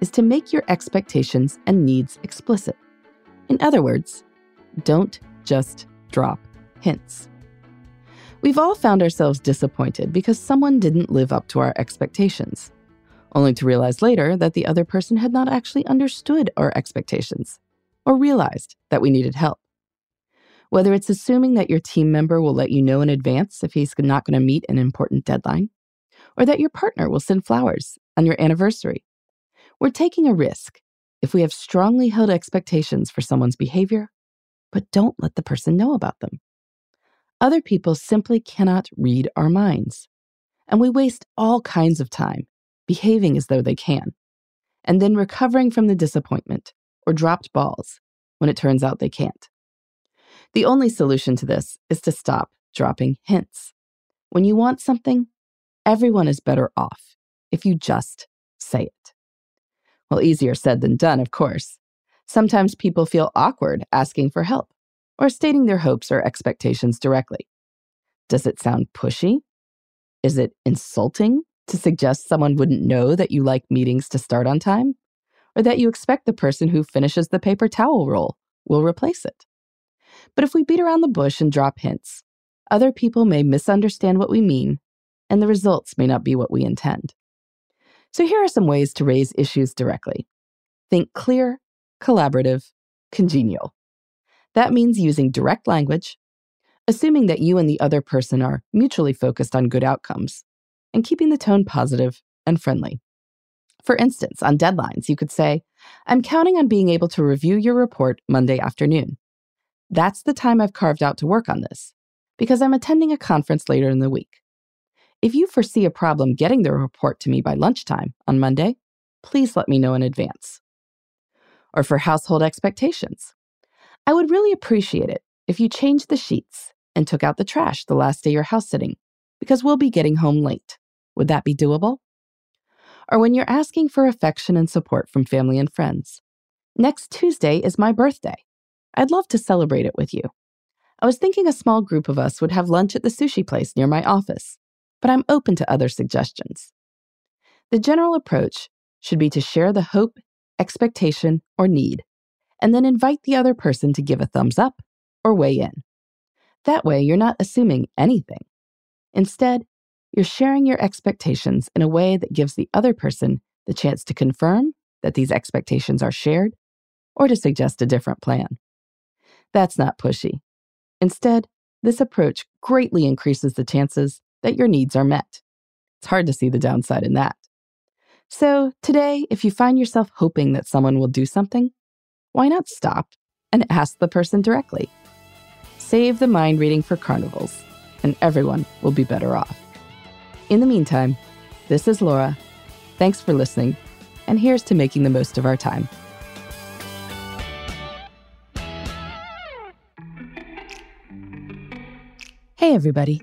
is to make your expectations and needs explicit. In other words, don't just drop hints. We've all found ourselves disappointed because someone didn't live up to our expectations, only to realize later that the other person had not actually understood our expectations or realized that we needed help. Whether it's assuming that your team member will let you know in advance if he's not going to meet an important deadline, or that your partner will send flowers on your anniversary, we're taking a risk if we have strongly held expectations for someone's behavior, but don't let the person know about them. Other people simply cannot read our minds. And we waste all kinds of time behaving as though they can, and then recovering from the disappointment or dropped balls when it turns out they can't. The only solution to this is to stop dropping hints. When you want something, everyone is better off if you just say it. Well, easier said than done, of course. Sometimes people feel awkward asking for help or stating their hopes or expectations directly. Does it sound pushy? Is it insulting to suggest someone wouldn't know that you like meetings to start on time? Or that you expect the person who finishes the paper towel roll will replace it? But if we beat around the bush and drop hints, other people may misunderstand what we mean, and the results may not be what we intend. So here are some ways to raise issues directly. Think clear, collaborative, congenial. That means using direct language, assuming that you and the other person are mutually focused on good outcomes, and keeping the tone positive and friendly. For instance, on deadlines, you could say, I'm counting on being able to review your report Monday afternoon. That's the time I've carved out to work on this, because I'm attending a conference later in the week. If you foresee a problem getting the report to me by lunchtime on Monday, please let me know in advance. Or for household expectations, I would really appreciate it if you changed the sheets and took out the trash the last day you're house sitting, because we'll be getting home late. Would that be doable? Or when you're asking for affection and support from family and friends. Next Tuesday is my birthday. I'd love to celebrate it with you. I was thinking a small group of us would have lunch at the sushi place near my office, but I'm open to other suggestions. The general approach should be to share the hope, expectation, or need and then invite the other person to give a thumbs up or weigh in. That way, you're not assuming anything. Instead, you're sharing your expectations in a way that gives the other person the chance to confirm that these expectations are shared or to suggest a different plan. That's not pushy. Instead, this approach greatly increases the chances that your needs are met. It's hard to see the downside in that. So, today, if you find yourself hoping that someone will do something, why not stop and ask the person directly? Save the mind reading for carnivals, and everyone will be better off. In the meantime, this is Laura. Thanks for listening, and here's to making the most of our time. Hey, everybody.